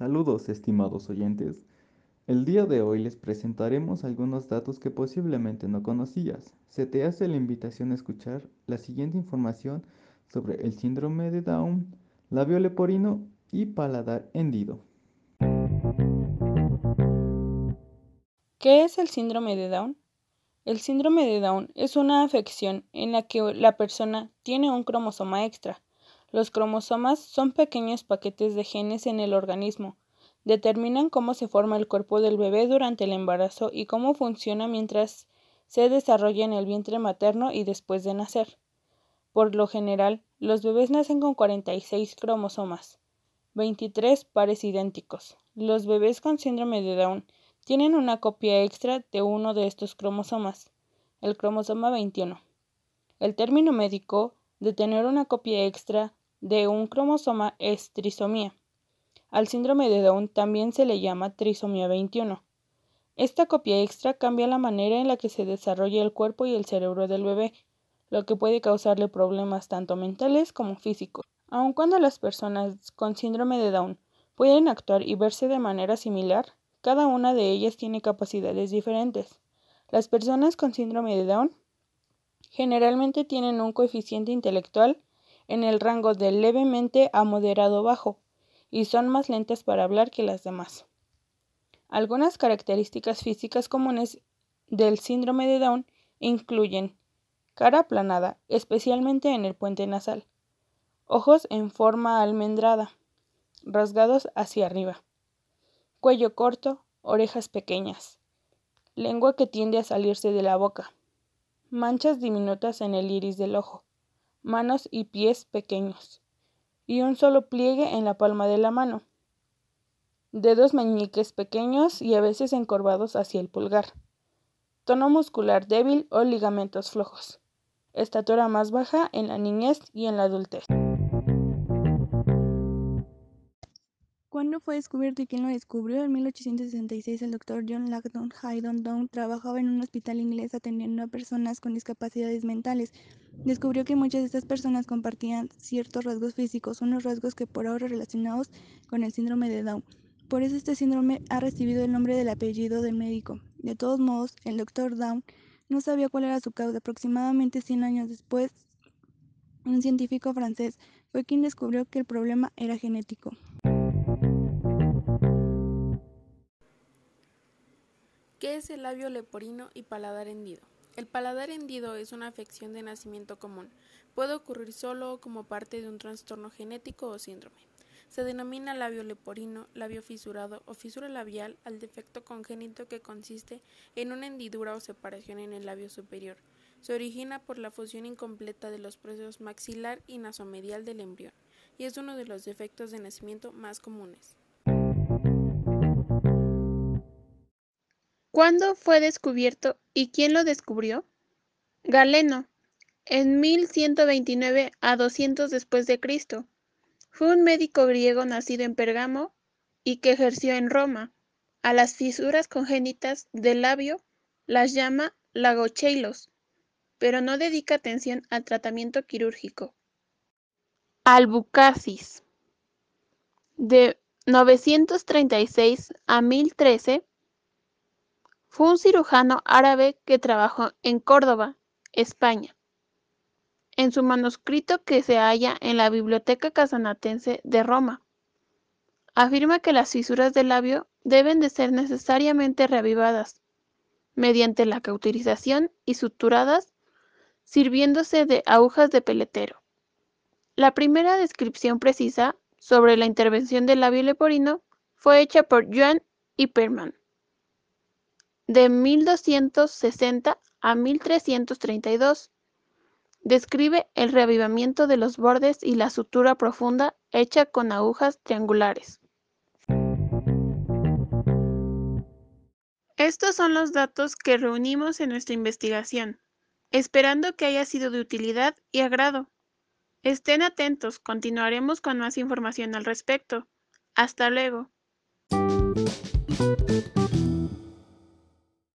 Saludos, estimados oyentes. El día de hoy les presentaremos algunos datos que posiblemente no conocías. Se te hace la invitación a escuchar la siguiente información sobre el síndrome de Down, labio leporino y paladar hendido. ¿Qué es el síndrome de Down? El síndrome de Down es una afección en la que la persona tiene un cromosoma extra. Los cromosomas son pequeños paquetes de genes en el organismo. Determinan cómo se forma el cuerpo del bebé durante el embarazo y cómo funciona mientras se desarrolla en el vientre materno y después de nacer. Por lo general, los bebés nacen con 46 cromosomas, 23 pares idénticos. Los bebés con síndrome de Down tienen una copia extra de uno de estos cromosomas, el cromosoma 21. El término médico de tener una copia extra de un cromosoma es trisomía. Al síndrome de Down también se le llama trisomía 21. Esta copia extra cambia la manera en la que se desarrolla el cuerpo y el cerebro del bebé, lo que puede causarle problemas tanto mentales como físicos. Aun cuando las personas con síndrome de Down pueden actuar y verse de manera similar, cada una de ellas tiene capacidades diferentes. Las personas con síndrome de Down generalmente tienen un coeficiente intelectual en el rango de levemente a moderado bajo y son más lentas para hablar que las demás. Algunas características físicas comunes del síndrome de Down incluyen cara aplanada, especialmente en el puente nasal, ojos en forma almendrada, rasgados hacia arriba, cuello corto, orejas pequeñas, lengua que tiende a salirse de la boca, manchas diminutas en el iris del ojo, manos y pies pequeños, y un solo pliegue en la palma de la mano, dedos meñiques pequeños y a veces encorvados hacia el pulgar, tono muscular débil o ligamentos flojos, estatura más baja en la niñez y en la adultez. ¿Cuándo fue descubierto y quién lo descubrió? En 1866 el doctor John Langdon Haydon Down trabajaba en un hospital inglés atendiendo a personas con discapacidades mentales. Descubrió que muchas de estas personas compartían ciertos rasgos físicos, unos rasgos que por ahora relacionados con el síndrome de Down. Por eso este síndrome ha recibido el nombre del apellido del médico. De todos modos, el doctor Down no sabía cuál era su causa. Aproximadamente 100 años después, un científico francés fue quien descubrió que el problema era genético. ¿Qué es el labio leporino y paladar hendido? El paladar hendido es una afección de nacimiento común. Puede ocurrir solo o como parte de un trastorno genético o síndrome. Se denomina labio leporino, labio fisurado o fisura labial al defecto congénito que consiste en una hendidura o separación en el labio superior. Se origina por la fusión incompleta de los procesos maxilar y nasomedial del embrión y es uno de los defectos de nacimiento más comunes. ¿Cuándo fue descubierto y quién lo descubrió? Galeno, en 1129 a 200 después de Cristo. Fue un médico griego nacido en Pergamo y que ejerció en Roma. A las fisuras congénitas del labio las llama lagocheilos, pero no dedica atención al tratamiento quirúrgico. Albucasis. De 936 a 1013 fue un cirujano árabe que trabajó en Córdoba, España. En su manuscrito que se halla en la Biblioteca Casanatense de Roma, afirma que las fisuras del labio deben de ser necesariamente reavivadas mediante la cauterización y suturadas sirviéndose de agujas de peletero. La primera descripción precisa sobre la intervención del labio leporino fue hecha por Joan Ipperman de 1260 a 1332. Describe el reavivamiento de los bordes y la sutura profunda hecha con agujas triangulares. Estos son los datos que reunimos en nuestra investigación, esperando que haya sido de utilidad y agrado. Estén atentos, continuaremos con más información al respecto. Hasta luego.